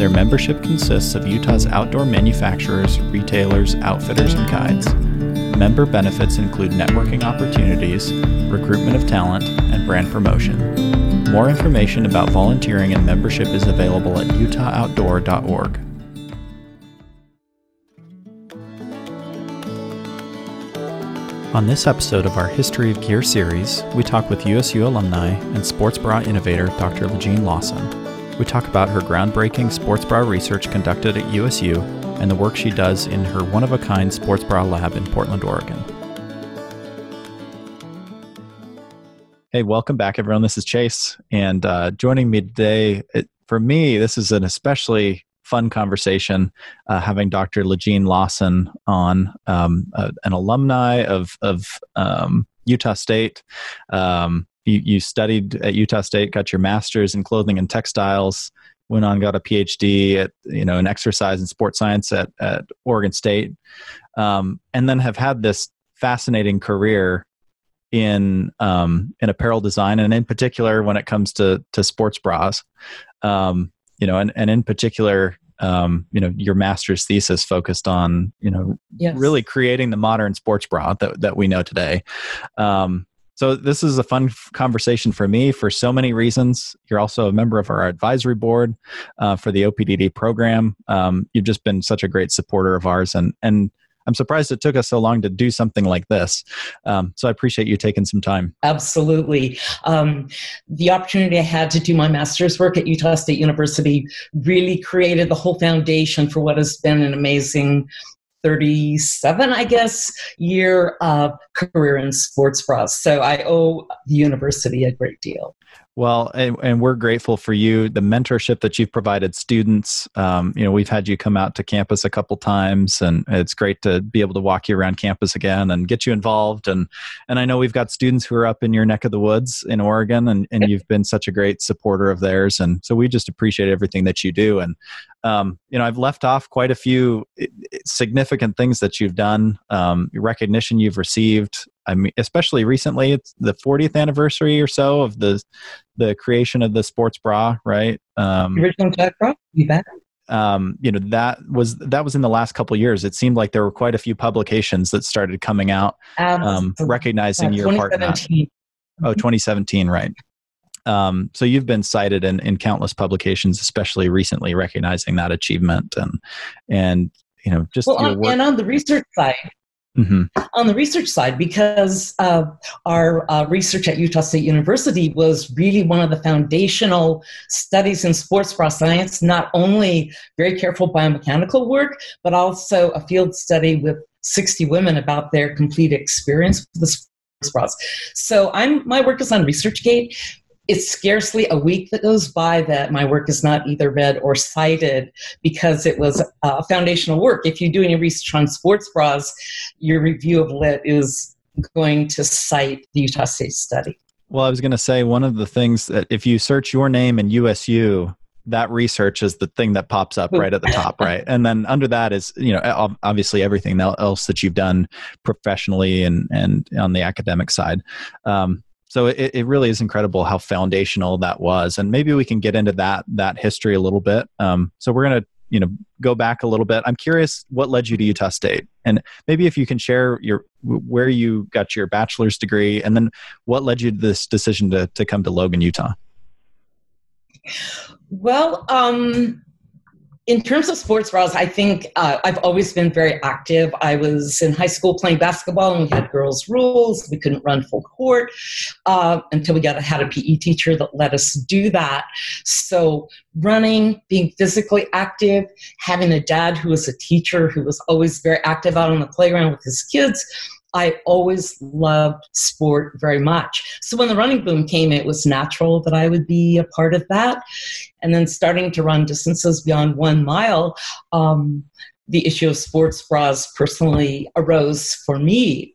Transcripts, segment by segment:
Their membership consists of Utah's outdoor manufacturers, retailers, outfitters, and guides. Member benefits include networking opportunities, recruitment of talent, and brand promotion. More information about volunteering and membership is available at utahoutdoor.org. On this episode of our History of Gear series, we talk with USU alumni and sports bra innovator Dr. LaJean Lawson. We talk about her groundbreaking sports bra research conducted at USU and the work she does in her one of a kind sports bra lab in Portland, Oregon. Hey, welcome back, everyone. This is Chase, and uh, joining me today, it, for me, this is an especially fun conversation uh, having Dr. LaJean Lawson on, um, uh, an alumni of, of um, Utah State. Um, you, you studied at Utah State, got your master's in clothing and textiles, went on got a PhD at you know in exercise and sports science at at Oregon State, um, and then have had this fascinating career in um, in apparel design, and in particular when it comes to to sports bras, um, you know, and and in particular. Um, you know, your master's thesis focused on, you know, yes. really creating the modern sports bra that, that we know today. So this is a fun conversation for me for so many reasons. You're also a member of our advisory board uh, for the OPDD program. Um, you've just been such a great supporter of ours, and and I'm surprised it took us so long to do something like this. Um, so I appreciate you taking some time. Absolutely. Um, the opportunity I had to do my master's work at Utah State University really created the whole foundation for what has been an amazing 37, I guess, year of career in sports bras. So I owe the university a great deal. Well, and, and, we're grateful for you, the mentorship that you've provided students. Um, you know, we've had you come out to campus a couple times, and it's great to be able to walk you around campus again and get you involved. And and I know we've got students who are up in your neck of the woods in Oregon, and, and you've been such a great supporter of theirs. And so we just appreciate everything that you do. And um, you know, I've left off quite a few eh, significant things that you've done, um, recognition you've received. I mean, especially recently, it's the 40th anniversary or so of the the creation of the sports bra, right? Um, original tech bra, you bet. Um, you know that was that was in the last couple years. It seemed like there were quite a few publications that started coming out, um, recognizing your part in that. Oh, 2017, right? Um, so you've been cited in, in countless publications, especially recently, recognizing that achievement and and you know just well, on, and on the research side. Mm-hmm. On the research side, because uh, our uh, research at Utah State University was really one of the foundational studies in sports bra science, not only very careful biomechanical work, but also a field study with 60 women about their complete experience with the sports bras. So I'm my work is on ResearchGate, it's scarcely a week that goes by that my work is not either read or cited because it was uh, foundational work. If you do any research on sports bras, your review of lit is going to cite the Utah State study. Well, I was going to say one of the things that if you search your name in USU, that research is the thing that pops up right at the top, right? And then under that is, you know, obviously everything else that you've done professionally and and on the academic side. Um, so it, it really is incredible how foundational that was and maybe we can get into that that history a little bit. Um, so we're going to you know go back a little bit. I'm curious what led you to utah state and maybe if you can share your where you got your bachelor's degree and then what led you to this decision to, to come to logan utah? Well um, in terms of sports bras, I think uh, I've always been very active. I was in high school playing basketball, and we had girls' rules. We couldn't run full court uh, until we got had a PE teacher that let us do that. So, running, being physically active, having a dad who was a teacher who was always very active out on the playground with his kids I always loved sport very much. So when the running boom came, it was natural that I would be a part of that. And then starting to run distances beyond one mile um, the issue of sports bras personally arose for me,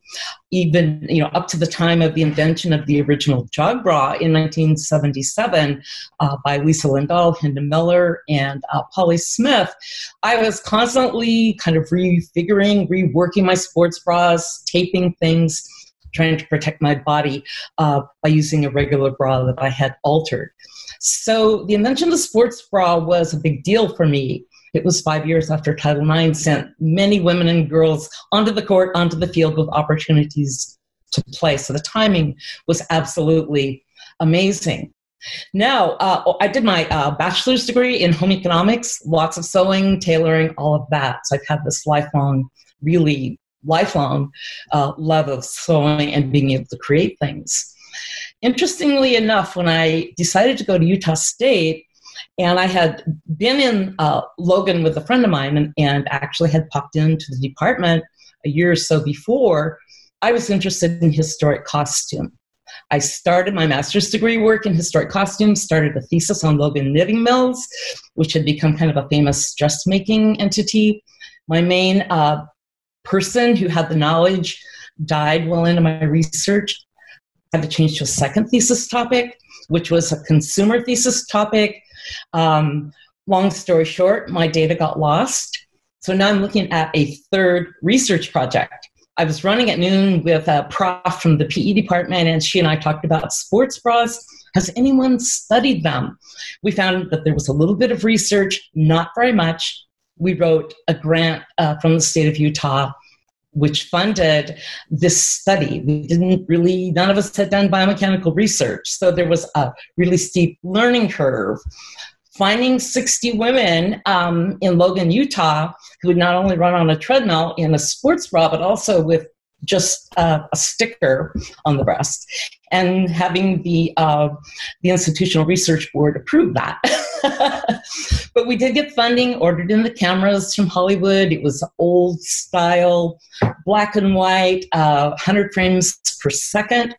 even you know up to the time of the invention of the original jog bra in 1977 uh, by Lisa Lindahl, Hinda Miller, and uh, Polly Smith. I was constantly kind of refiguring, reworking my sports bras, taping things, trying to protect my body uh, by using a regular bra that I had altered. So the invention of the sports bra was a big deal for me. It was five years after Title IX sent many women and girls onto the court, onto the field with opportunities to play. So the timing was absolutely amazing. Now, uh, I did my uh, bachelor's degree in home economics, lots of sewing, tailoring, all of that. So I've had this lifelong, really lifelong uh, love of sewing and being able to create things. Interestingly enough, when I decided to go to Utah State, and I had been in uh, Logan with a friend of mine and, and actually had popped into the department a year or so before. I was interested in historic costume. I started my master's degree work in historic costumes, started a thesis on Logan Knitting Mills, which had become kind of a famous dressmaking entity. My main uh, person who had the knowledge died well into my research. I had to change to a second thesis topic, which was a consumer thesis topic um, long story short, my data got lost. So now I'm looking at a third research project. I was running at noon with a prof from the PE department, and she and I talked about sports bras. Has anyone studied them? We found that there was a little bit of research, not very much. We wrote a grant uh, from the state of Utah which funded this study. We didn't really, none of us had done biomechanical research. So there was a really steep learning curve. Finding 60 women um, in Logan, Utah, who would not only run on a treadmill in a sports bra, but also with just uh, a sticker on the breast, and having the uh, the institutional research board approve that. but we did get funding, ordered in the cameras from Hollywood. It was old style, black and white, uh, 100 frames per second.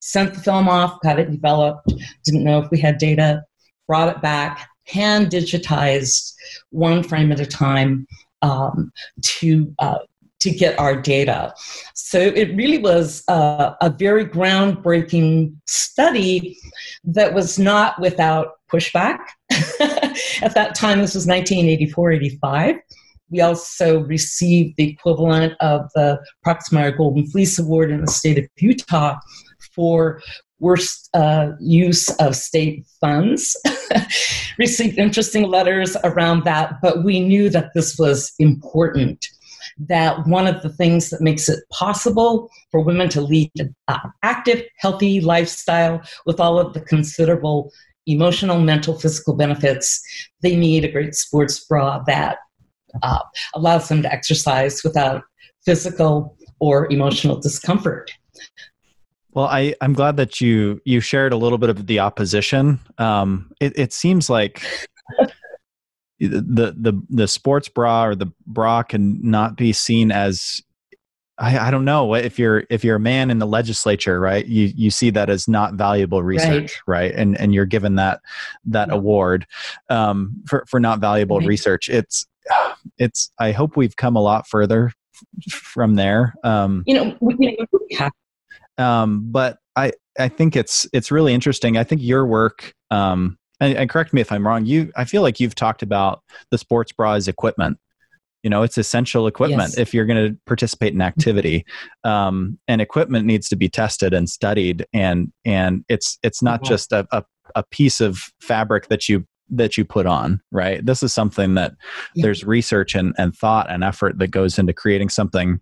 Sent the film off, got it developed, didn't know if we had data, brought it back, hand digitized one frame at a time um, to uh, to get our data. So it really was a, a very groundbreaking study that was not without pushback. At that time, this was 1984 85. We also received the equivalent of the Proxmire Golden Fleece Award in the state of Utah for worst uh, use of state funds. received interesting letters around that, but we knew that this was important that one of the things that makes it possible for women to lead an active, healthy lifestyle with all of the considerable emotional, mental, physical benefits, they need a great sports bra that uh, allows them to exercise without physical or emotional discomfort. Well, I, I'm glad that you you shared a little bit of the opposition. Um, it, it seems like the the the sports bra or the bra can not be seen as I, I, don't know if you're if you're a man in the legislature, right? You you see that as not valuable research, right? right? And and you're given that that yeah. award um, for for not valuable right. research. It's it's. I hope we've come a lot further from there. Um, you know, we. Um, but I I think it's it's really interesting. I think your work um, and, and, correct me if I'm wrong. You, I feel like you've talked about the sports bra as equipment. You know, it's essential equipment yes. if you're going to participate in activity, um, and equipment needs to be tested and studied. And and it's it's not just a, a, a piece of fabric that you that you put on right this is something that yeah. there's research and, and thought and effort that goes into creating something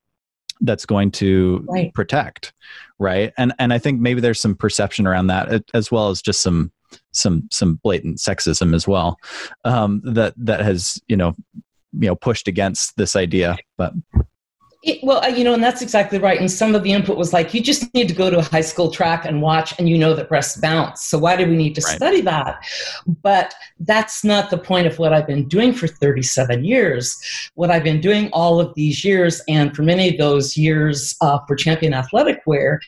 that's going to right. protect right and and i think maybe there's some perception around that as well as just some some some blatant sexism as well um, that that has you know you know pushed against this idea but it, well, you know, and that's exactly right. And some of the input was like, you just need to go to a high school track and watch, and you know that breasts bounce. So why do we need to right. study that? But that's not the point of what I've been doing for 37 years. What I've been doing all of these years, and for many of those years uh, for Champion Athletic Wear,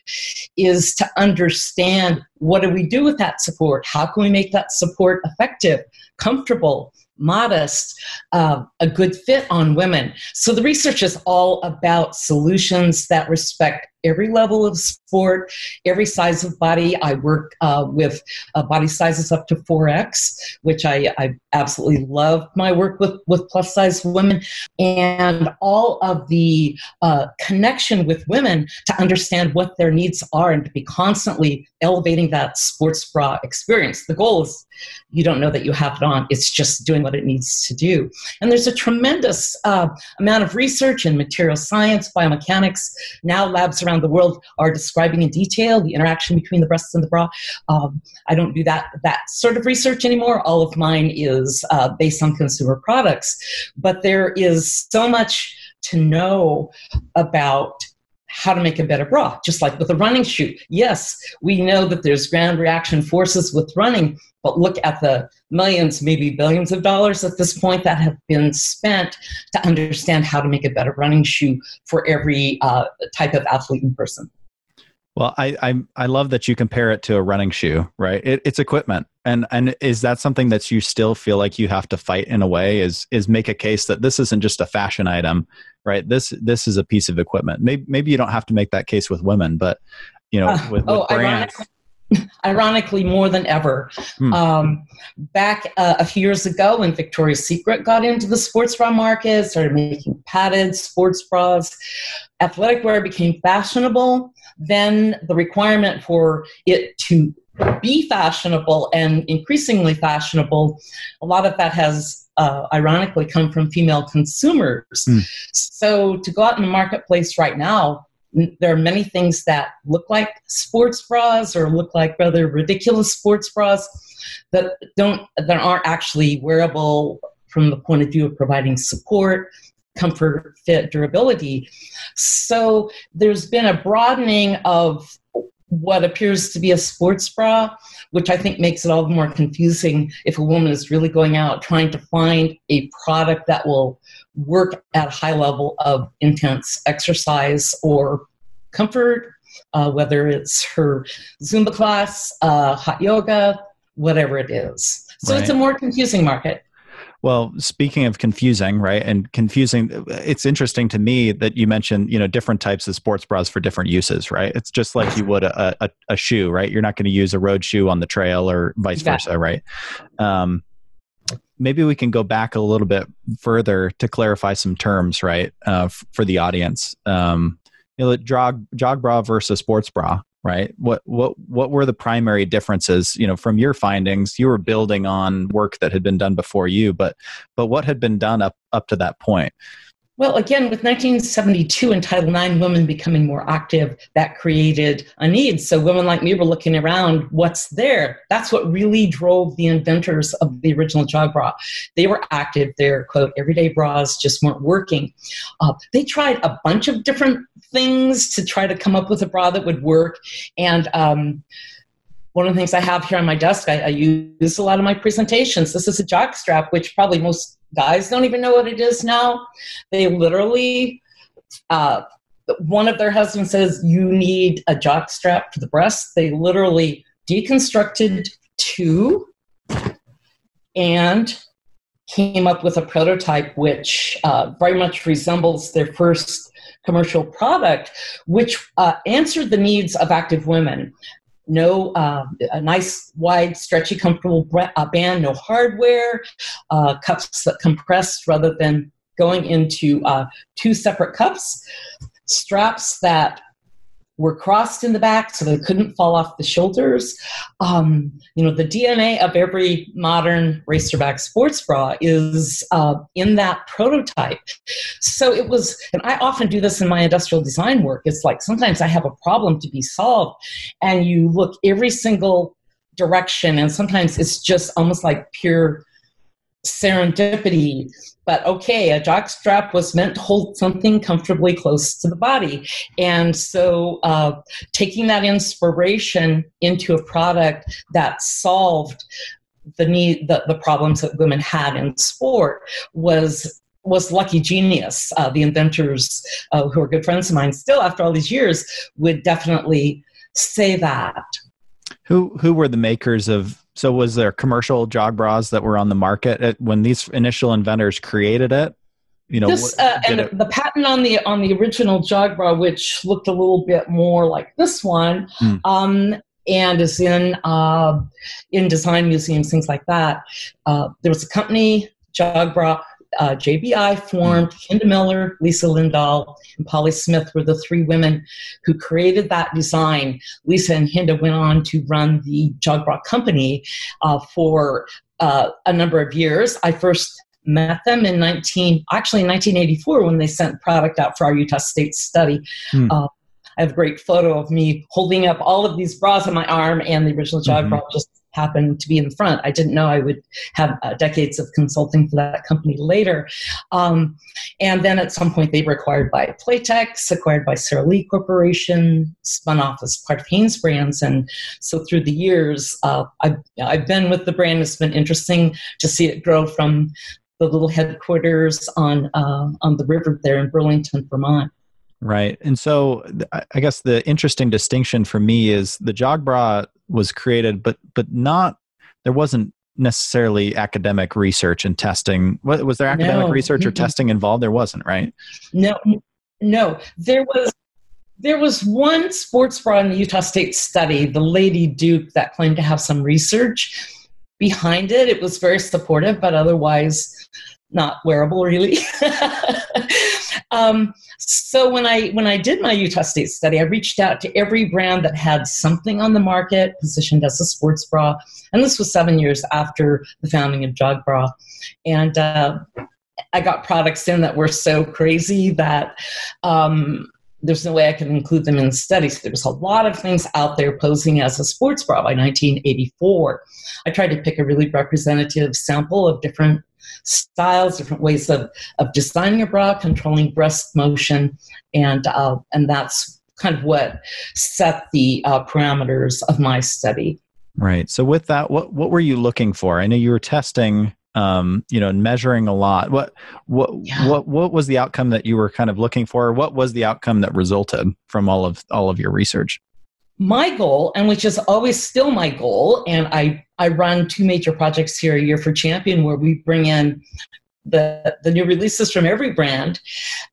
is to understand what do we do with that support? How can we make that support effective, comfortable, modest, uh, a good fit on women. So the research is all about solutions that respect every level of sport, every size of body. I work uh, with uh, body sizes up to 4X, which I, I absolutely love my work with, with plus size women, and all of the uh, connection with women to understand what their needs are and to be constantly elevating that sports bra experience. The goal is you don't know that you have it on, it's just doing what it needs to do. And there's a tremendous uh, amount of research in material science, biomechanics. Now, labs around the world are describing in detail the interaction between the breasts and the bra. Um, I don't do that, that sort of research anymore. All of mine is uh, based on consumer products. But there is so much to know about how to make a better bra, just like with a running shoe. Yes, we know that there's ground reaction forces with running, but look at the millions, maybe billions of dollars at this point that have been spent to understand how to make a better running shoe for every uh, type of athlete and person. Well, I, I, I love that you compare it to a running shoe, right? It, it's equipment, and and is that something that you still feel like you have to fight in a way? Is is make a case that this isn't just a fashion item, right? This this is a piece of equipment. Maybe maybe you don't have to make that case with women, but you know, uh, with, with oh, brands. Ironically, ironically more than ever. Hmm. Um, back uh, a few years ago, when Victoria's Secret got into the sports bra market, started making padded sports bras, athletic wear became fashionable. Then the requirement for it to be fashionable and increasingly fashionable, a lot of that has uh, ironically come from female consumers. Hmm. So to go out in the marketplace right now, there are many things that look like sports bras or look like rather ridiculous sports bras that don't that aren't actually wearable from the point of view of providing support comfort fit durability so there's been a broadening of what appears to be a sports bra, which I think makes it all the more confusing if a woman is really going out trying to find a product that will work at a high level of intense exercise or comfort, uh, whether it's her Zumba class, uh, hot yoga, whatever it is. So right. it's a more confusing market. Well, speaking of confusing, right, and confusing, it's interesting to me that you mentioned, you know, different types of sports bras for different uses, right? It's just like you would a, a, a shoe, right? You're not going to use a road shoe on the trail or vice versa, right? Um, maybe we can go back a little bit further to clarify some terms, right, uh, f- for the audience. Um, you know, jog jog bra versus sports bra, right? What what what were the primary differences? You know, from your findings, you were building on work that had been done before you, but but what had been done up up to that point? Well, again, with 1972 and Title IX, women becoming more active, that created a need. So women like me were looking around, what's there? That's what really drove the inventors of the original jog bra. They were active. Their quote everyday bras just weren't working. Uh, they tried a bunch of different things to try to come up with a bra that would work, and um, one of the things I have here on my desk, I, I, use a lot of my presentations. This is a jock strap, which probably most guys don't even know what it is now. They literally, uh, one of their husbands says, You need a jock strap for the breast. They literally deconstructed two and came up with a prototype which uh, very much resembles their first commercial product, which uh, answered the needs of active women no uh, a nice wide stretchy comfortable uh, band no hardware uh, cups that compress rather than going into uh, two separate cups. Straps that were crossed in the back so they couldn't fall off the shoulders. Um, you know, the DNA of every modern racerback sports bra is uh, in that prototype. So it was, and I often do this in my industrial design work. It's like sometimes I have a problem to be solved, and you look every single direction, and sometimes it's just almost like pure serendipity but okay, a jock strap was meant to hold something comfortably close to the body. And so uh, taking that inspiration into a product that solved the need the, the problems that women had in sport was was lucky genius. Uh, the inventors, uh, who are good friends of mine, still after all these years, would definitely say that. Who who were the makers of So was there commercial jog bras that were on the market when these initial inventors created it? You know, this, uh, and it, the patent on the on the original jog bra, which looked a little bit more like this one, hmm. um, and is in uh, in design museums, things like that. Uh, there was a company, Jog Bra, uh, JBI formed. Hinda Miller, Lisa Lindahl, and Polly Smith were the three women who created that design. Lisa and Hinda went on to run the Jog Bra company uh, for uh, a number of years. I first met them in 19 actually in 1984 when they sent product out for our utah state study hmm. uh, i have a great photo of me holding up all of these bras on my arm and the original jog mm-hmm. just happened to be in the front. I didn't know I would have uh, decades of consulting for that company later. Um, and then at some point, they were acquired by Playtex, acquired by Sara Lee Corporation, spun off as part of Hanesbrands. And so through the years, uh, I've, I've been with the brand. It's been interesting to see it grow from the little headquarters on uh, on the river there in Burlington, Vermont. Right. And so I guess the interesting distinction for me is the jog bra was created, but but not there wasn't necessarily academic research and testing. Was there academic no. research or testing involved? There wasn't, right? No, no. There was there was one sports bra in the Utah State study, the Lady Duke, that claimed to have some research behind it. It was very supportive, but otherwise not wearable really. um, so when I when I did my Utah State study, I reached out to every brand that had something on the market positioned as a sports bra, and this was seven years after the founding of Jog Bra, and uh, I got products in that were so crazy that. Um, there's no way I could include them in the study. So there was a lot of things out there posing as a sports bra by 1984. I tried to pick a really representative sample of different styles, different ways of, of designing a bra, controlling breast motion, and uh, and that's kind of what set the uh, parameters of my study. Right. So with that, what what were you looking for? I know you were testing um, you know, and measuring a lot. What what yeah. what what was the outcome that you were kind of looking for? What was the outcome that resulted from all of all of your research? my goal, and which is always still my goal, and I, I run two major projects here a year for Champion where we bring in the, the new releases from every brand,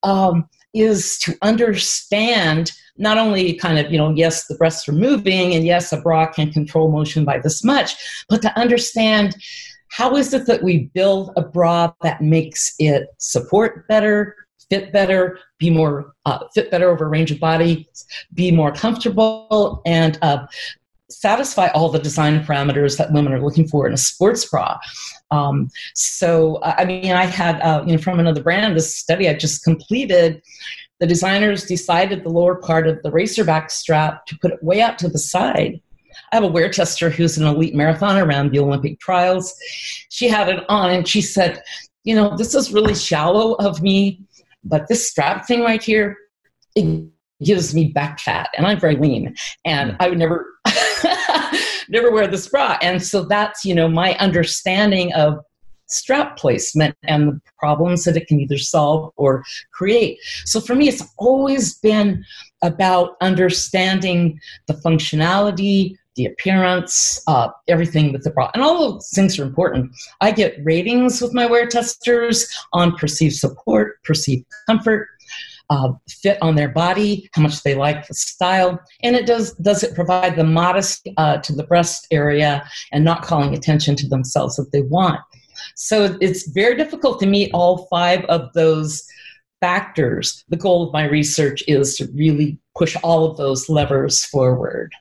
um, is to understand not only kind of, you know, yes, the breasts are moving, and yes, a bra can control motion by this much, but to understand how is it that we build a bra that makes it support better, fit better, be more uh, fit better over a range of bodies, be more comfortable, and uh, satisfy all the design parameters that women are looking for in a sports bra. Um, so, uh, I mean, I had, uh, you know, from another brand, this study I just completed, the designers decided the lower part of the racerback strap to put it way out to the side. I have a wear tester who's an elite marathoner around the Olympic trials. She had it on and she said, You know, this is really shallow of me but this strap thing right here, it gives me back fat, and I'm very lean, and I would never, never wear this bra. And so that's you know my understanding of strap placement and the problems that it can either solve or create. So for me, it's always been about understanding the functionality, the appearance, uh, everything with the bra. And all those things are important. I get ratings with my wear testers on perceived support, perceived comfort, uh, fit on their body, how much they like the style, and it does does it provide the modesty uh, to the breast area and not calling attention to themselves that they want. So it's very difficult to meet all five of those factors. The goal of my research is to really push all of those levers forward.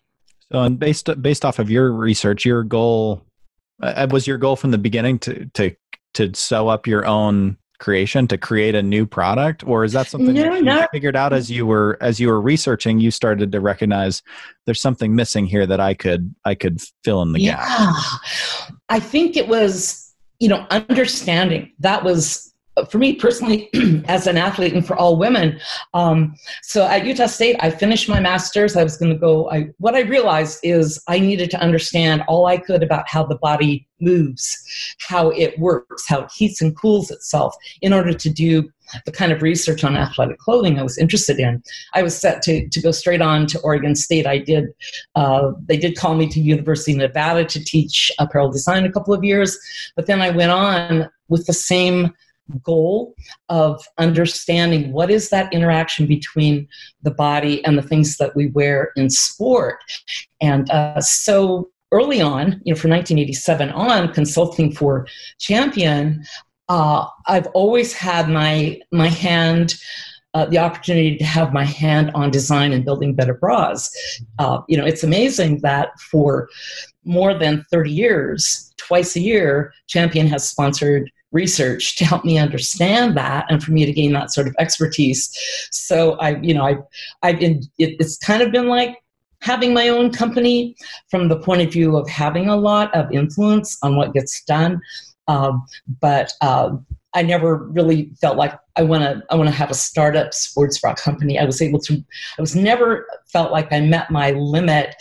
So, and based based off of your research, your goal uh, uh, was your goal from the beginning to to to sew up your own creation to create a new product? Or is that something no, that you figured out as you were as you were researching you started to recognize there's something missing here that i could i could fill in the yeah. gap i think it was you know understanding. That was for me personally, as an athlete and for all women, um, so at Utah State, I finished my master's. I was going to go. I, what I realized is I needed to understand all I could about how the body moves, how it works, how it heats and cools itself, in order to do the kind of research on athletic clothing I was interested in. I was set to, to go straight on to Oregon State. I did, uh, they did call me to University of Nevada to teach apparel design a couple of years, but then I went on with the same goal of understanding what is that interaction between the body and the things that we wear in sport. And uh, so early on, you know, from 1987 on, consulting for Champion, uh, I've always had my my hand. Uh, the opportunity to have my hand on design and building better bras. Uh, you know, it's amazing that for more than 30 years, twice a year, Champion has sponsored research to help me understand that and for me to gain that sort of expertise. So I, you know, I, I've been, it, it's kind of been like having my own company from the point of view of having a lot of influence on what gets done. Um, but uh, I never really felt like I want to. I want to have a startup sports bra company. I was able to. I was never felt like I met my limit.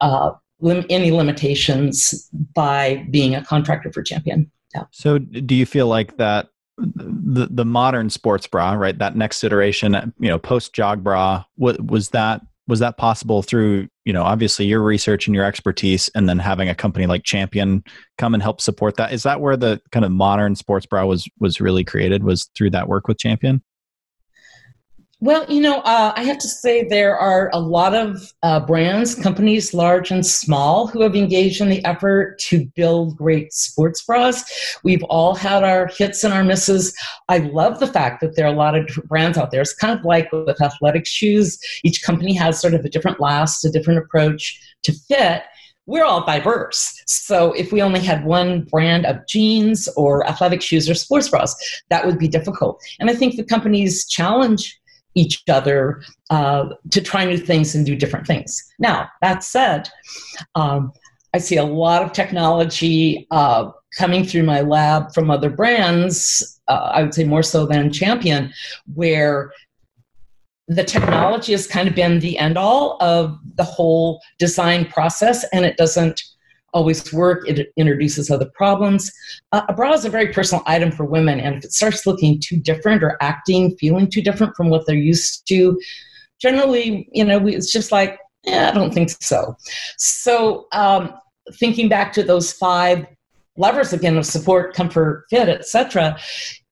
Uh, lim- any limitations by being a contractor for Champion. Yeah. So, do you feel like that the the modern sports bra, right? That next iteration, you know, post jog bra, what was that? Was that possible through you know obviously your research and your expertise, and then having a company like Champion come and help support that? Is that where the kind of modern sports bra was was really created? Was through that work with Champion? Well, you know, uh, I have to say there are a lot of uh, brands, companies, large and small, who have engaged in the effort to build great sports bras. We've all had our hits and our misses. I love the fact that there are a lot of brands out there. It's kind of like with athletic shoes, each company has sort of a different last, a different approach to fit we're all diverse. So if we only had one brand of jeans or athletic shoes or sports bras, that would be difficult. And I think the companies challenge each other uh, to try new things and do different things. Now, that said, um, I see a lot of technology uh, coming through my lab from other brands, uh, I would say more so than Champion, where the technology has kind of been the end all of the whole design process and it doesn't always work. It introduces other problems. Uh, a bra is a very personal item for women, and if it starts looking too different or acting, feeling too different from what they're used to, generally, you know, it's just like, yeah, I don't think so. So, um, thinking back to those five levers again of support, comfort, fit, etc.,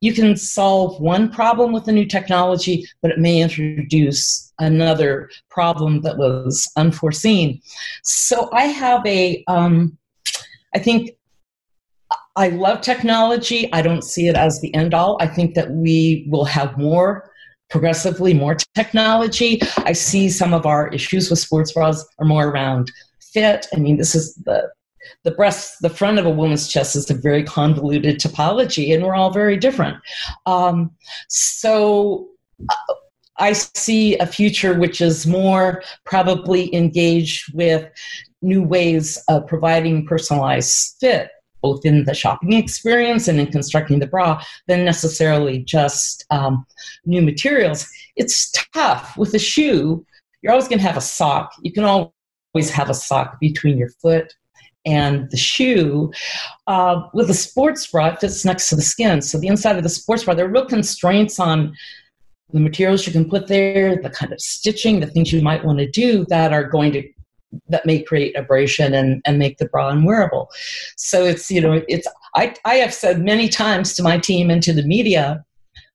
you can solve one problem with a new technology, but it may introduce another problem that was unforeseen. So I have a, um, I think I love technology. I don't see it as the end all. I think that we will have more progressively more technology. I see some of our issues with sports bras are more around fit. I mean, this is the the breast, the front of a woman's chest is a very convoluted topology, and we're all very different. Um, so uh, I see a future which is more probably engaged with new ways of providing personalized fit both in the shopping experience and in constructing the bra than necessarily just um, new materials. It's tough with a shoe. You're always going to have a sock. You can always have a sock between your foot and the shoe. Uh, with a sports bra, it fits next to the skin. So the inside of the sports bra, there are real constraints on the materials you can put there, the kind of stitching, the things you might want to do that are going to that may create abrasion and, and make the bra unwearable. So it's, you know, it's I, I have said many times to my team and to the media,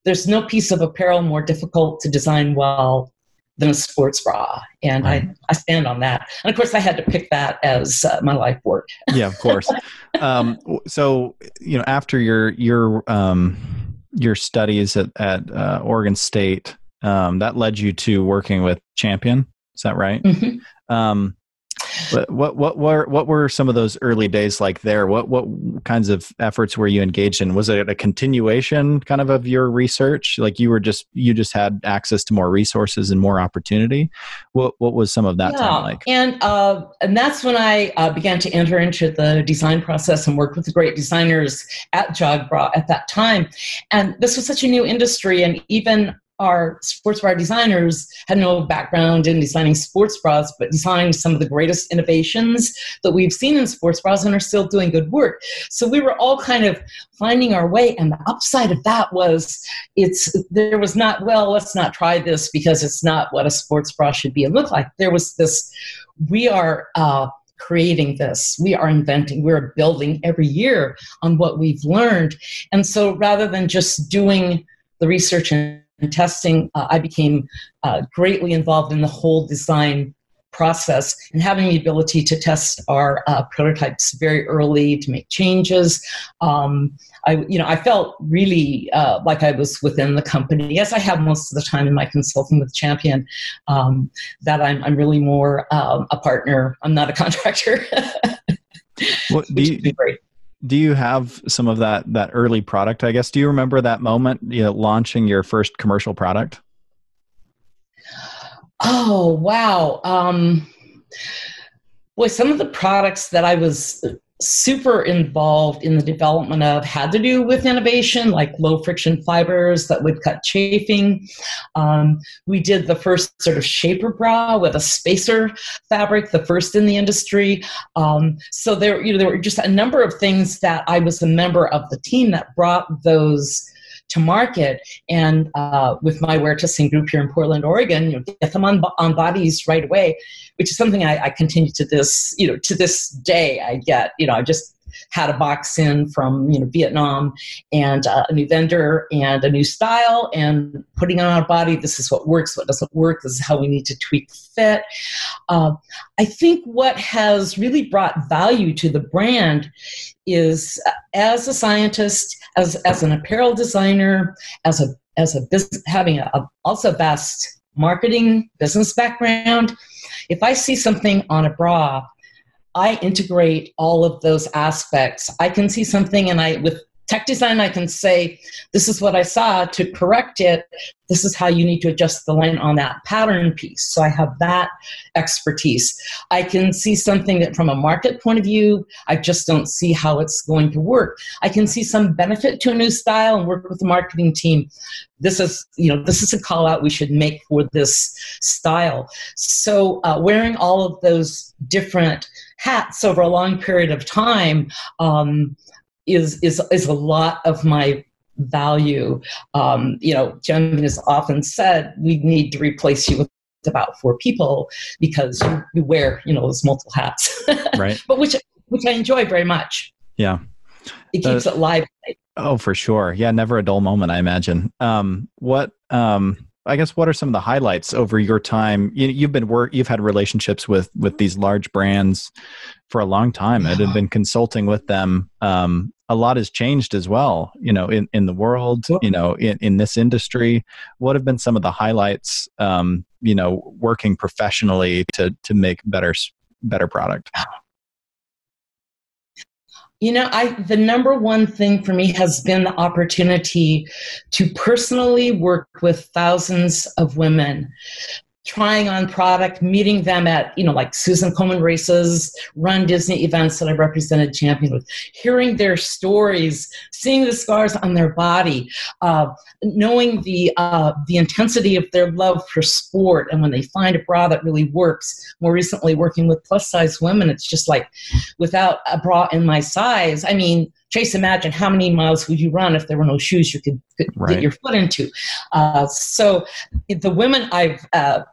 there's no piece of apparel more difficult to design well than a sports bra. And right. I, I stand on that. And of course, I had to pick that as uh, my life work. yeah, of course. Um, so, you know, after your, your, um, your studies at, at uh, Oregon State, um, that led you to working with Champion. Is that right? Mm-hmm. Um, what what were what were some of those early days like there? What what kinds of efforts were you engaged in? Was it a continuation kind of of your research? Like you were just you just had access to more resources and more opportunity. What what was some of that yeah. time like? And uh, and that's when I uh, began to enter into the design process and work with the great designers at Jogbra at that time. And this was such a new industry, and even our sports bra designers had no background in designing sports bras, but designed some of the greatest innovations that we've seen in sports bras and are still doing good work. So we were all kind of finding our way. And the upside of that was it's there was not, well, let's not try this because it's not what a sports bra should be and look like. There was this, we are uh, creating this. We are inventing, we're building every year on what we've learned. And so rather than just doing the research and testing, uh, I became uh, greatly involved in the whole design process and having the ability to test our uh, prototypes very early to make changes. Um, I, you know, I felt really uh, like I was within the company, as I have most of the time in my consulting with Champion. Um, that I'm, I'm really more um, a partner. I'm not a contractor. well, do you, do you have some of that that early product i guess? Do you remember that moment you know launching your first commercial product? Oh wow. Um boy some of the products that i was super involved in the development of had to do with innovation, like low friction fibers that would cut chafing. Um, we did the first sort of shaper bra with a spacer fabric, the first in the industry. Um, so there, you know, there were just a number of things that I was a member of the team that brought those to market. And uh, with my wear testing group here in Portland, Oregon, you know, get them on, on bodies right away, which is something I, I continue to this, you know, to this day. I get, you know, I just had a box in from you know Vietnam and uh, a new vendor and a new style and putting on our body. This is what works. What doesn't work. This is how we need to tweak fit. Uh, I think what has really brought value to the brand is uh, as a scientist, as as an apparel designer, as a as a business having a, a also vast marketing business background. If I see something on a bra I integrate all of those aspects. I can see something and I with tech design I can say this is what I saw to correct it. This is how you need to adjust the line on that pattern piece. So I have that expertise. I can see something that from a market point of view, I just don't see how it's going to work. I can see some benefit to a new style and work with the marketing team. This is, you know, this is a call out we should make for this style. So uh, wearing all of those different hats over a long period of time um, is is is a lot of my value. Um, you know, Jen has often said we need to replace you with about four people because you, you wear you know those multiple hats, right? but which which I enjoy very much. Yeah, it keeps uh, it live. Oh, for sure. Yeah, never a dull moment. I imagine. Um, what um, I guess what are some of the highlights over your time? You, have been work, you've had relationships with with these large brands for a long time, and have been consulting with them. Um, a lot has changed as well, you know, in, in the world, you know, in, in this industry. What have been some of the highlights, um, you know, working professionally to to make better better product? You know, I the number one thing for me has been the opportunity to personally work with thousands of women trying on product, meeting them at, you know, like Susan Komen races, run Disney events that I represented champion with, hearing their stories, seeing the scars on their body, uh, knowing the, uh, the intensity of their love for sport. And when they find a bra that really works, more recently working with plus size women, it's just like without a bra in my size, I mean, Chase, imagine how many miles would you run if there were no shoes you could, could right. get your foot into. Uh, so the women I've uh,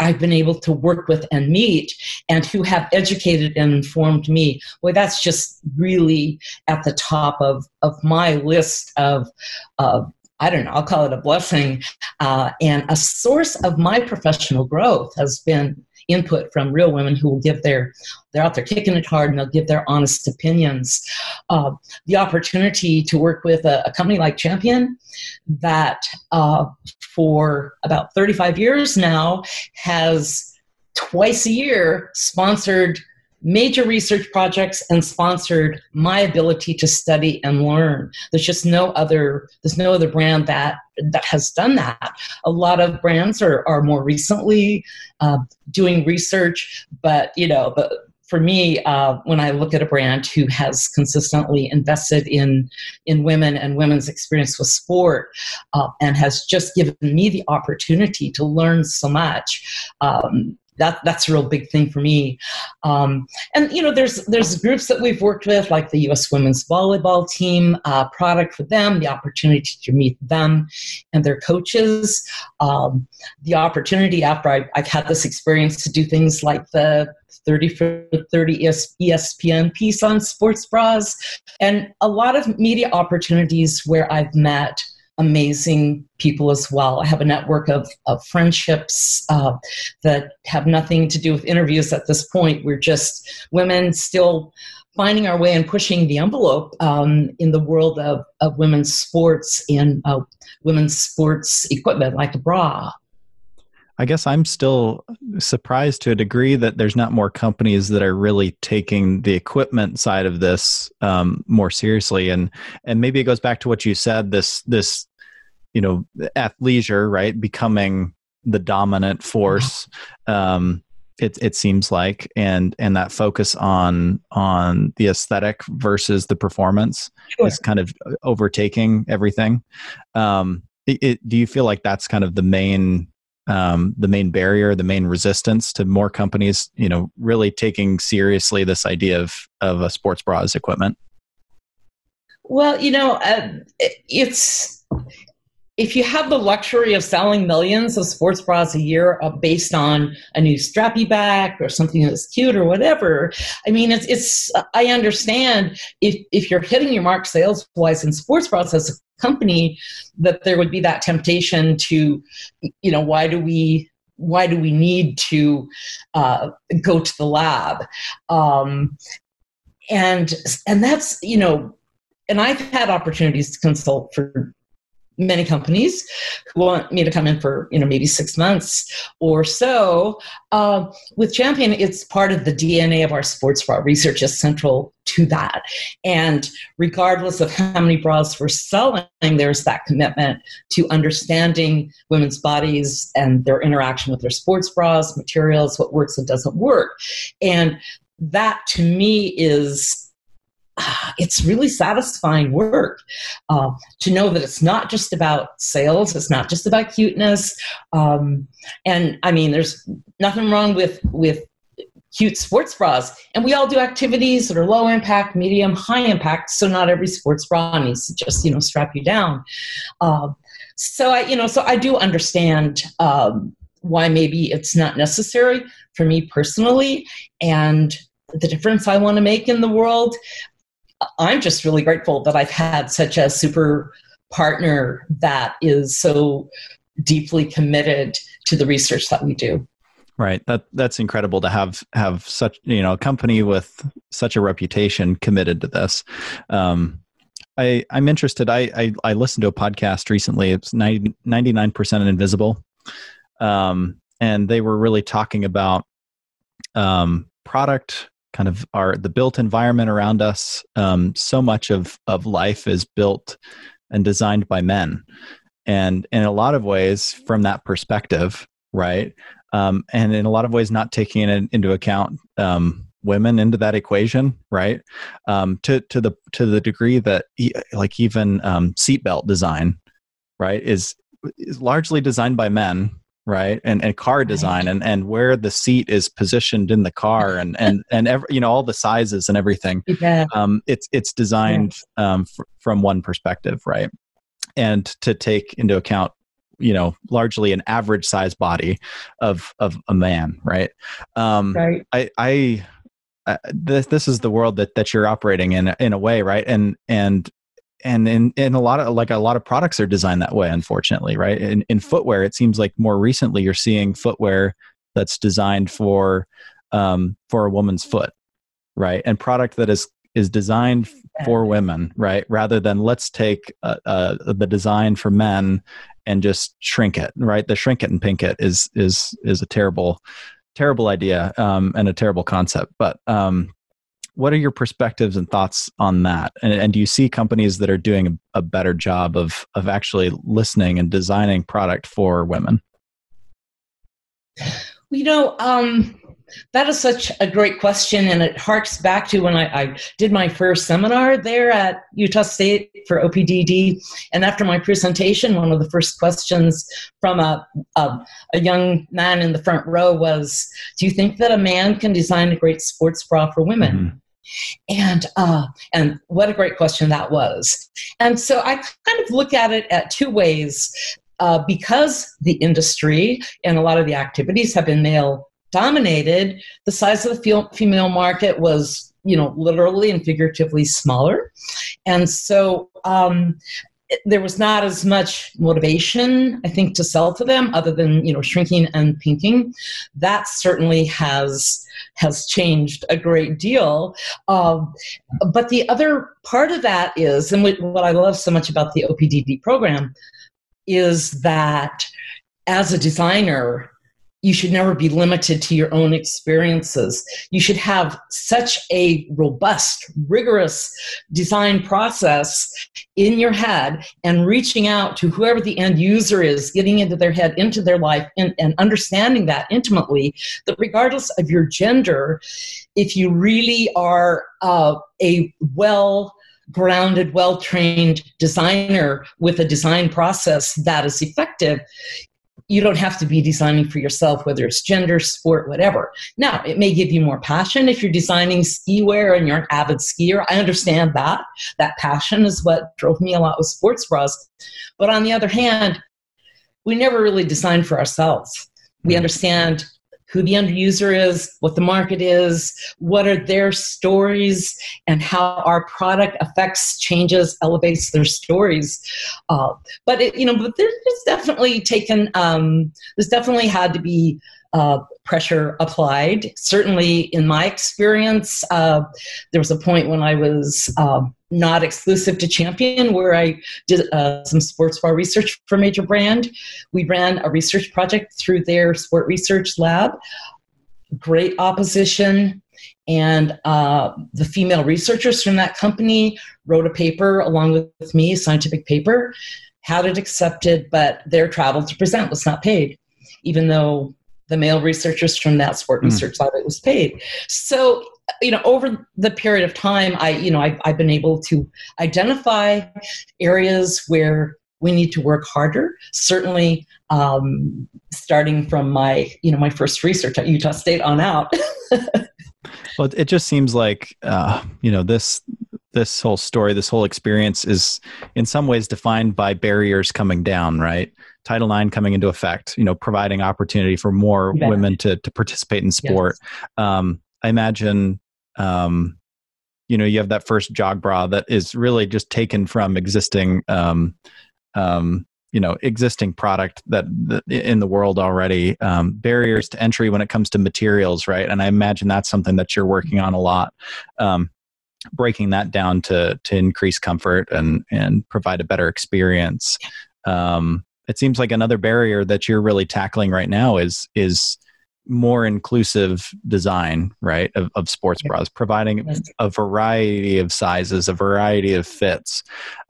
I've been able to work with and meet, and who have educated and informed me. Well, that's just really at the top of of my list of. of I don't know, I'll call it a blessing. Uh, and a source of my professional growth has been input from real women who will give their they're out there kicking it hard and they'll give their honest opinions. Uh, the opportunity to work with a, a company like champion that uh, for about 35 years now has twice a year sponsored major research projects and sponsored my ability to study and learn. There's just no other there's no other brand that that has done that. A lot of brands are, are more recently uh, doing research but you know but for me, uh, when I look at a brand who has consistently invested in in women and women's experience with sport, uh, and has just given me the opportunity to learn so much, um, that that's a real big thing for me. Um, and you know, there's there's groups that we've worked with, like the U.S. Women's Volleyball Team. Uh, product for them, the opportunity to meet them and their coaches. Um, the opportunity after I, I've had this experience to do things like the 30 for 30 ESPN piece on sports bras, and a lot of media opportunities where I've met amazing people as well. I have a network of, of friendships uh, that have nothing to do with interviews at this point. We're just women still finding our way and pushing the envelope um, in the world of, of women's sports and uh, women's sports equipment like a bra. I guess I'm still surprised to a degree that there's not more companies that are really taking the equipment side of this um, more seriously, and and maybe it goes back to what you said this this you know athleisure right becoming the dominant force um, it it seems like and and that focus on on the aesthetic versus the performance sure. is kind of overtaking everything um, it, it, do you feel like that's kind of the main um, the main barrier, the main resistance to more companies, you know, really taking seriously this idea of of a sports bra as equipment? Well, you know, uh, it's if you have the luxury of selling millions of sports bras a year uh, based on a new strappy back or something that's cute or whatever, I mean, it's, it's I understand if, if you're hitting your mark sales wise in sports bras as a company, that there would be that temptation to, you know, why do we why do we need to uh, go to the lab? Um, and and that's you know and I've had opportunities to consult for many companies who want me to come in for you know maybe six months or so. Uh, with champion it's part of the dna of our sports bra. Research is central to that. And regardless of how many bras we're selling there's that commitment to understanding women's bodies and their interaction with their sports bras materials what works and doesn't work. And that to me is it's really satisfying work uh, to know that it's not just about sales it's not just about cuteness um, and i mean there's nothing wrong with with cute sports bras and we all do activities that are low impact medium high impact so not every sports bra needs to just you know strap you down uh, so i you know so i do understand um, why maybe it's not necessary for me personally and the difference I want to make in the world. I'm just really grateful that I've had such a super partner that is so deeply committed to the research that we do. Right. That that's incredible to have have such you know a company with such a reputation committed to this. Um, I I'm interested. I, I I listened to a podcast recently. It's 99 percent invisible, um, and they were really talking about um, product kind of our the built environment around us. Um, so much of of life is built and designed by men, and in a lot of ways, from that perspective, right? Um, and in a lot of ways, not taking it into account um, women into that equation, right? Um, to to the to the degree that like even um, seatbelt design, right, is is largely designed by men, right? And and car design and and where the seat is positioned in the car and and and every, you know all the sizes and everything yeah. um it's it's designed yeah. um f- from one perspective right? And to take into account you know largely an average size body of of a man right? Um right. I i this this is the world that that you're operating in in a way right? And and and in, in a lot of like a lot of products are designed that way unfortunately right? In, in footwear it seems like more recently you're seeing footwear that's designed for um, for a woman's foot right? And product that is is designed for women right? Rather than let's take uh, uh, the design for men and just shrink it right? The shrink it and pink it is is is a terrible terrible idea um, and a terrible concept. But um, what are your perspectives and thoughts on that? And, and do you see companies that are doing a, better job of of actually listening and designing product for women? You know, um, that is such a great question, and it harks back to when I, I, did my first seminar there at Utah State for OPDD. And after my presentation, one of the first questions from a, a, a young man in the front row was Do you think that a man can design a great sports bra for women? Mm-hmm. And uh, and what a great question that was. And so I kind of look at it at two ways. Uh, because the industry and a lot of the activities have been male dominated, the size of the female market was, you know, literally and figuratively smaller. And so um, there was not as much motivation, I think, to sell to them other than, you know, shrinking and pinking. That certainly has has changed a great deal. Um, but the other part of that is, and what I love so much about the OPDD program, is that as a designer, you should never be limited to your own experiences. You should have such a robust, rigorous design process in your head and reaching out to whoever the end user is, getting into their head, into their life, and, and understanding that intimately, that regardless of your gender, if you really are uh, a well grounded, well trained designer with a design process that is effective, you don't have to be designing for yourself, whether it's gender, sport, whatever. Now, it may give you more passion if you're designing ski wear and you're an avid skier. I understand that. That passion is what drove me a lot with sports bras. But on the other hand, we never really design for ourselves. We mm. understand who the end user is, what the market is, what are their stories, and how our product affects, changes, elevates their stories. Uh, but it, you know, but there's definitely taken. Um, definitely had to be uh, pressure applied. Certainly, in my experience, uh, there was a point when I was um, not exclusive to Champion where I did uh, some sports bar research for a major brand. We ran a research project through their sport research lab. Great opposition. And uh, the female researchers from that company wrote a paper along with me, a scientific paper, had it accepted, but their travel to present was not paid, even though the male researchers from that sport mm. research lab it was paid. So you know over the period of time i you know I've, I've, been able to identify areas where we need to work harder certainly um, starting from my you know my first research at utah state on out well it just seems like uh, you know this this whole story this whole experience is in some ways defined by barriers coming down right Title IX coming into effect, you know, providing opportunity for more yeah. women to to participate in sport. Yes. Um, I imagine, um, you know, you have that first jog bra that is really just taken from existing, um, um, you know, existing product that, that in the world already. Um, barriers to entry when it comes to materials, right? And I imagine that's something that you're working on a lot. Breaking that down to to increase comfort and and provide a better experience. Um, it seems like another barrier that you're really tackling right now is is more inclusive design right of, of sports bras providing a variety of sizes a variety of fits.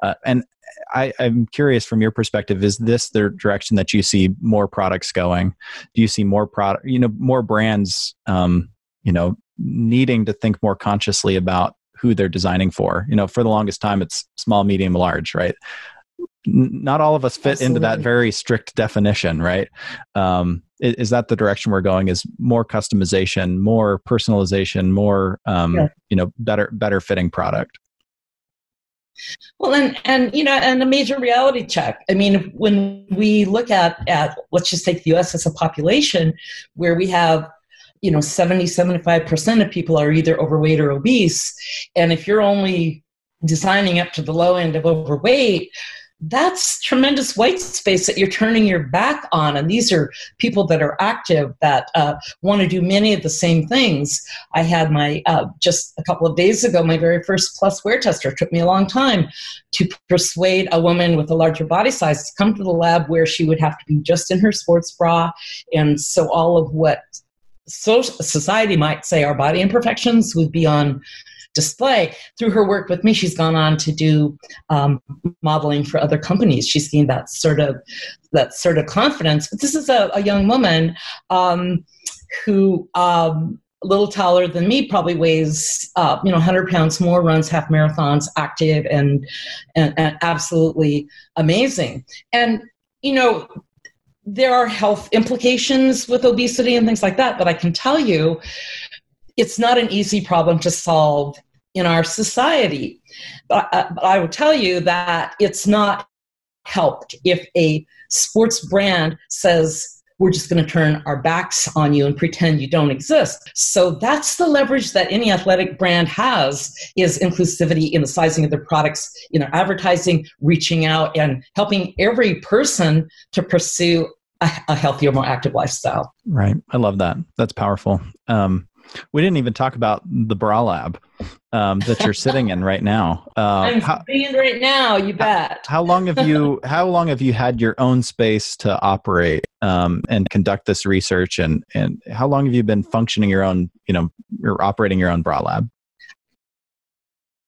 Uh, and I, i'm curious from your perspective is this the direction that you see more products going? Do you see more product you know more brands um, you know needing to think more consciously about who they're designing for. You know for the longest time it's small medium large right? Not all of us fit Absolutely. into that very strict definition right? Um, is, is, that the direction we're going is more customization more personalization more um, yeah. you know better better fitting product? Well and and you know and a major reality check. I mean when we look at at let's just take the us as a population where we have you know 70 75% of people are either overweight or obese and if you're only designing up to the low end of overweight that's tremendous white space that you're turning your back on. And these are people that are active that uh, want to do many of the same things. I had my, uh, just a couple of days ago, my very first plus wear tester. It took me a long time to persuade a woman with a larger body size to come to the lab where she would have to be just in her sports bra. And so all of what so society might say our body imperfections would be on display. Through her work with me, she's gone on to do um, modeling for other companies. She's gained that sort of that sort of confidence. But this is a, a young woman. Um, who um, a little taller than me, probably weighs uh, you know 100 pounds more, runs half marathons, active and, and, and absolutely amazing. And you know there are health implications with obesity and things like that, but I can tell you it's not an easy problem to solve in our society. But, uh, but I will tell you that it's not helped if a sports brand says, we're just going to turn our backs on you and pretend you don't exist. So that's the leverage that any athletic brand has is inclusivity in the sizing of their products, you know, advertising, reaching out and helping every person to pursue a, a healthier, more active lifestyle. Right. I love that. That's powerful. Um, we didn't even talk about the bra lab um, that you're sitting in right now. Uh, I'm how, sitting in right now. You bet. How, how long have you How long have you had your own space to operate um, and conduct this research? And and how long have you been functioning your own? You know, you're operating your own bra lab.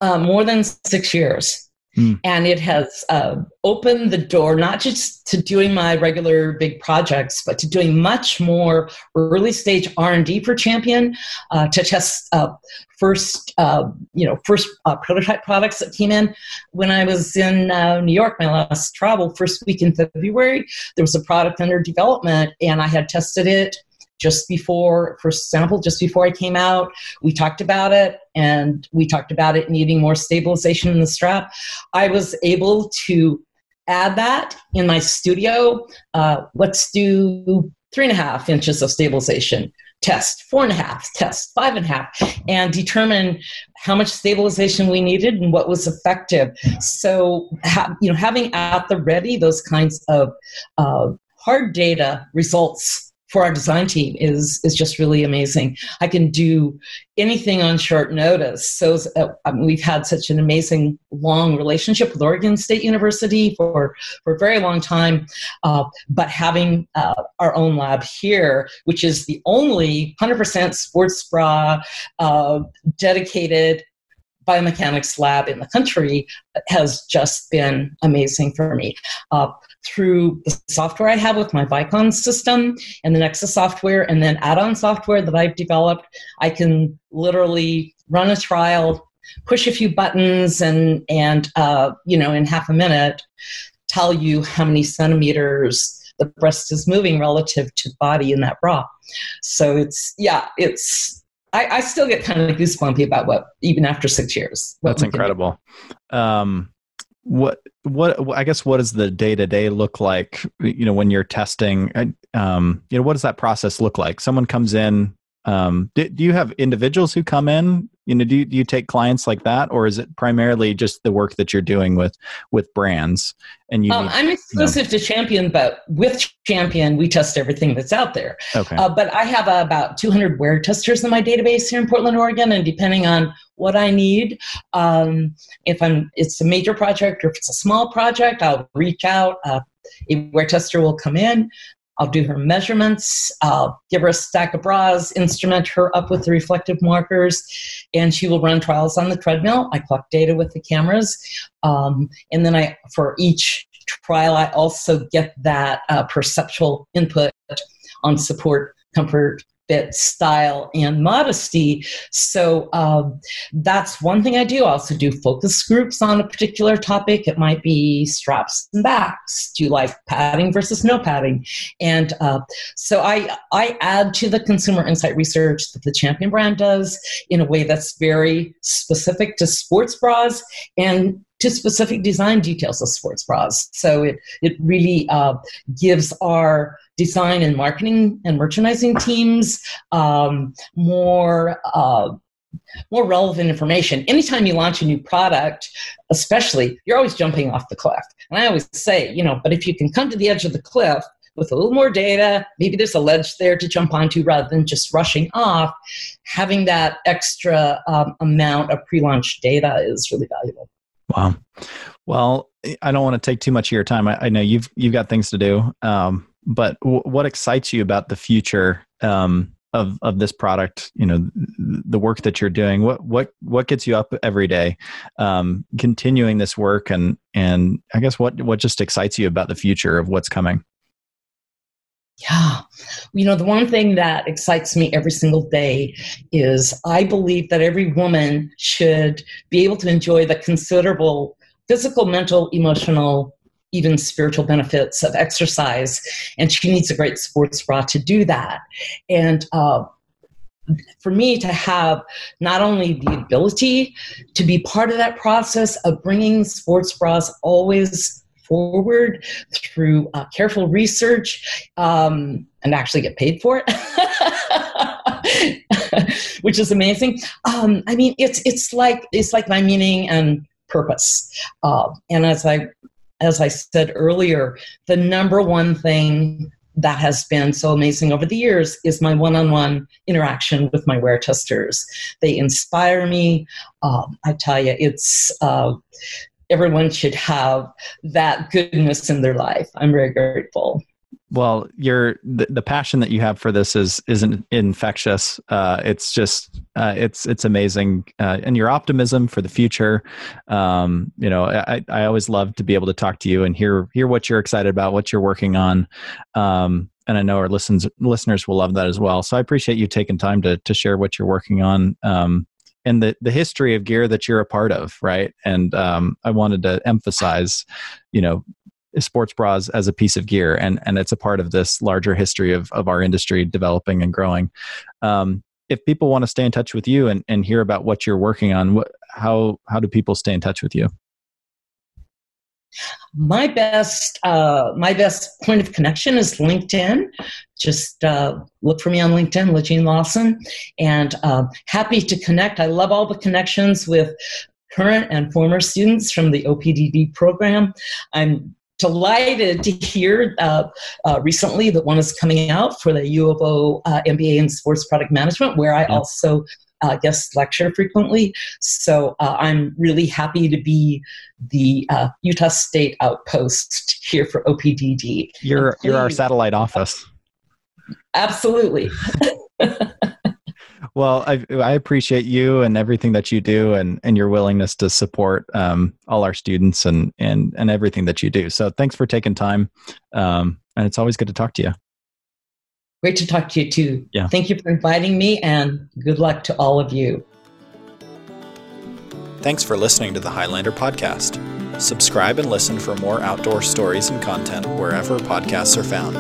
Uh, more than six years. Mm. And it has uh, opened the door not just to doing my regular big projects, but to doing much more early stage R and D for Champion uh, to test uh, first, uh, you know, first uh, prototype products that came in. When I was in uh, New York, my last travel, first week in February, there was a product under development, and I had tested it just before for example, just before i came out we talked about it and we talked about it needing more stabilization in the strap. I was able to add that in my studio uh, let's do three and a half inches of stabilization test four and a half test five and a half and determine how much stabilization we needed and what was effective. So ha- you know having at the ready those kinds of uh, hard data results for our design team is is just really amazing. I can do anything on short notice. So uh, I mean, we've had such an amazing long relationship with Oregon State University for for a very long time. Uh, but having uh, our own lab here, which is the only 100% sports bra uh, dedicated biomechanics lab in the country has just been amazing for me. Uh, through the software I have with my Vicon system and the Nexus software, and then add on software that I've developed, I can literally run a trial, push a few buttons, and, and uh, you know, in half a minute, tell you how many centimeters the breast is moving relative to the body in that bra. So it's, yeah, it's, I, I, still get kind of goosebumpy about what even after six years. That's incredible. Um, what what i guess what does the day to day look like you know when you're testing um you know what does that process look like someone comes in um do, do you have individuals who come in you know do you, do you take clients like that or is it primarily just the work that you're doing with with brands and you um, need, i'm exclusive you know. to champion but with champion we test everything that's out there okay uh, but i have uh, about 200 wear testers in my database here in portland oregon and depending on what i need um, if i'm it's a major project or if it's a small project i'll reach out uh, a wear tester will come in I'll do her measurements, I'll give her a stack of bras, instrument her up with the reflective markers, and she will run trials on the treadmill. I collect data with the cameras. Um, and then I, for each trial, I also get that uh, perceptual input on support, comfort, fit, style, and modesty. So um, that's one thing I do. I also do focus groups on a particular topic. It might be straps and backs. Do you like padding versus no padding? And uh, so I I add to the consumer insight research that the Champion brand does in a way that's very specific to sports bras and to specific design details of sports bras. So it, it really uh, gives our design and marketing and merchandising teams um, more uh, more relevant information. Anytime you launch a new product, especially, you're always jumping off the cliff. And I always say, you know, but if you can come to the edge of the cliff with a little more data, maybe there's a ledge there to jump onto rather than just rushing off, having that extra um, amount of pre launch data is really valuable. Wow. Well, I don't want to take too much of your time. I, I know you've you've got things to do. Um, but w- what excites you about the future um, of of this product? You know, the work that you're doing. What what what gets you up every day, um, continuing this work, and and I guess what what just excites you about the future of what's coming? Yeah. you know, the one thing that excites me every single day is I believe that every woman should be able to enjoy the considerable physical, mental, emotional, even spiritual benefits of exercise. And she needs a great sports bra to do that. And uh, for me to have not only the ability to be part of that process of bringing sports bras always forward through uh, careful research um, and actually get paid for it which is amazing um, i mean it's it's like it's like my meaning and purpose uh, and as i as i said earlier the number one thing that has been so amazing over the years is my one-on-one interaction with my wear testers. They inspire me. Um, I tell you, it's uh, everyone should have that goodness in their life. I'm very grateful. Well, your the, the passion that you have for this is isn't infectious. Uh, it's just uh, it's it's amazing, uh, and your optimism for the future. Um, you know, I I always love to be able to talk to you and hear hear what you're excited about, what you're working on. Um, and I know our listens listeners will love that as well. So I appreciate you taking time to to share what you're working on. Um, and the the history of gear that you're a part of, right? And um, I wanted to emphasize, you know, sports bras as a piece of gear and and it's a part of this larger history of of our industry developing and growing. Um, if people want to stay in touch with you and, and hear about what you're working on what how how do people stay in touch with you? My best uh, my best point of connection is linkedin. Just uh, look for me on linkedin LaJean Lawson and uh, happy to connect. I love all the connections with current and former students from the opdd program. I'm delighted to hear uh, uh, recently that one is coming out for the U of O uh, MBA in Sports Product Management, where I yeah. also uh, guest lecture frequently. So uh, I'm really happy to be the uh, Utah State outpost here for OPDD. You're you're our satellite office. Absolutely. well, I, I appreciate you and everything that you do, and and your willingness to support um, all our students and and and everything that you do. So thanks for taking time, um, and it's always good to talk to you. Great to talk to you too. Yeah. Thank you for inviting me, and good luck to all of you. Thanks for listening to the Highlander podcast. Subscribe and listen for more outdoor stories and content wherever podcasts are found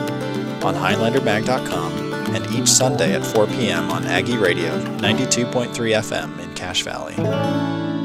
on highlandermag.com and each Sunday at 4 p.m. on Aggie Radio, 92.3 FM in Cache Valley.